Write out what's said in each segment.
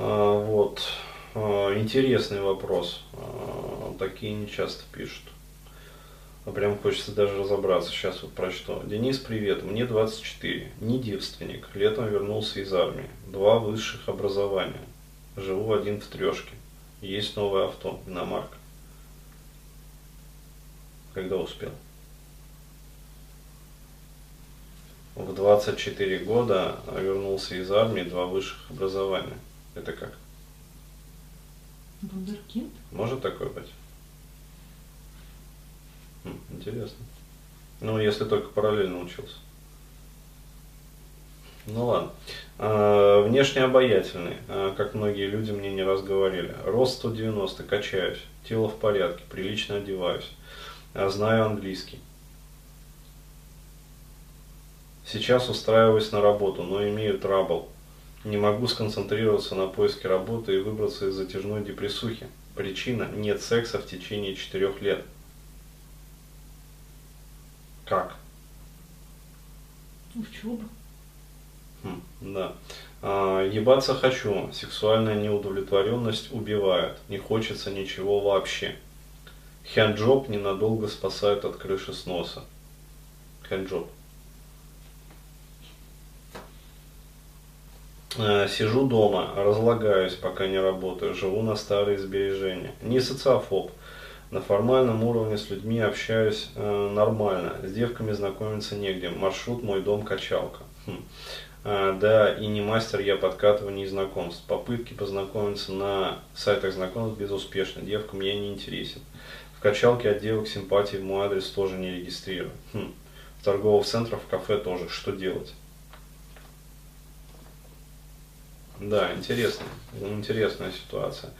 А, вот. А, интересный вопрос. А, такие не часто пишут. Прям хочется даже разобраться. Сейчас вот прочту. Денис, привет. Мне 24. Не девственник. Летом вернулся из армии. Два высших образования. Живу один в трешке. Есть новое авто, иномарка. Когда успел? В 24 года вернулся из армии, два высших образования. Это как? Вундеркинд? Может такое быть? Хм, интересно. Ну, если только параллельно учился. Ну ладно. А, внешне обаятельный, а, как многие люди мне не раз говорили. Рост 190, качаюсь, тело в порядке, прилично одеваюсь. А, знаю английский. Сейчас устраиваюсь на работу, но имею трабл. Не могу сконцентрироваться на поиске работы и выбраться из затяжной депрессухи. Причина – нет секса в течение четырех лет. Как? Учеба. Хм, да. А, ебаться хочу. Сексуальная неудовлетворенность убивает. Не хочется ничего вообще. Хэнджоп ненадолго спасает от крыши сноса. Хэнджоп. А, сижу дома, разлагаюсь, пока не работаю, живу на старые сбережения. Не социофоб. На формальном уровне с людьми общаюсь э, нормально. С девками знакомиться негде. Маршрут мой дом качалка. Хм. А, да, и не мастер я подкатывания и знакомств. Попытки познакомиться на сайтах знакомств безуспешны. Девкам я не интересен. В качалке от девок симпатии в мой адрес тоже не регистрирую. Хм. В торговых центрах, в кафе тоже. Что делать? Да, интересно. Интересная ситуация.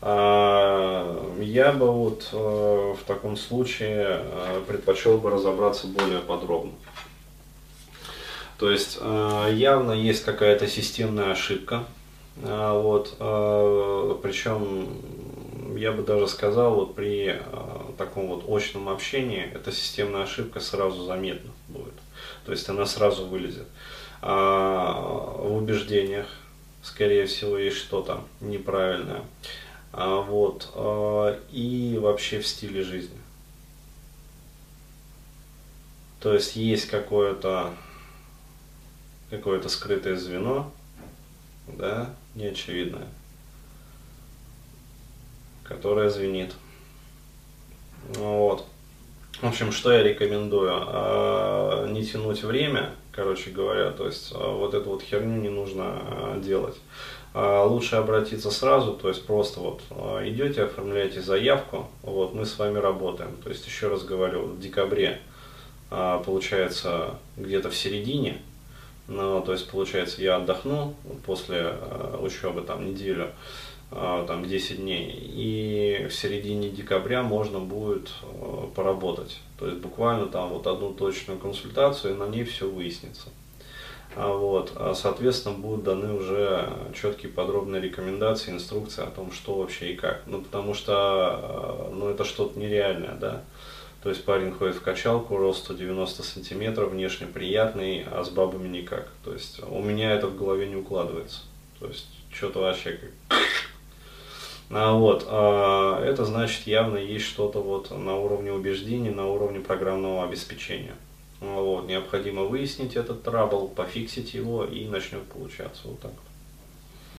А, я бы вот э, в таком случае э, предпочел бы разобраться более подробно. То есть э, явно есть какая-то системная ошибка. Вот, причем я бы даже сказал, вот при таком вот очном общении эта системная ошибка сразу заметна будет. То есть она сразу вылезет. А в убеждениях, скорее всего, есть что-то неправильное. А, вот, а, и вообще в стиле жизни. То есть есть какое-то какое-то скрытое звено, да, неочевидное, которое звенит. Вот. В общем, что я рекомендую? А, не тянуть время, короче говоря, то есть а, вот эту вот херню не нужно а, делать. А, лучше обратиться сразу, то есть просто вот идете, оформляете заявку, вот мы с вами работаем. То есть еще раз говорю, в декабре, получается где-то в середине, ну, то есть получается я отдохну после учебы там неделю, а, там 10 дней. И в середине декабря можно будет э, поработать. То есть буквально там вот одну точную консультацию, и на ней все выяснится. А вот, соответственно, будут даны уже четкие подробные рекомендации, инструкции о том, что вообще и как. Ну, потому что, э, ну, это что-то нереальное, да. То есть парень ходит в качалку, рост 190 сантиметров, внешне приятный, а с бабами никак. То есть у меня это в голове не укладывается. То есть что-то вообще как а, вот, а, это значит явно есть что-то вот на уровне убеждений, на уровне программного обеспечения. Вот, необходимо выяснить этот трабл, пофиксить его и начнет получаться вот так.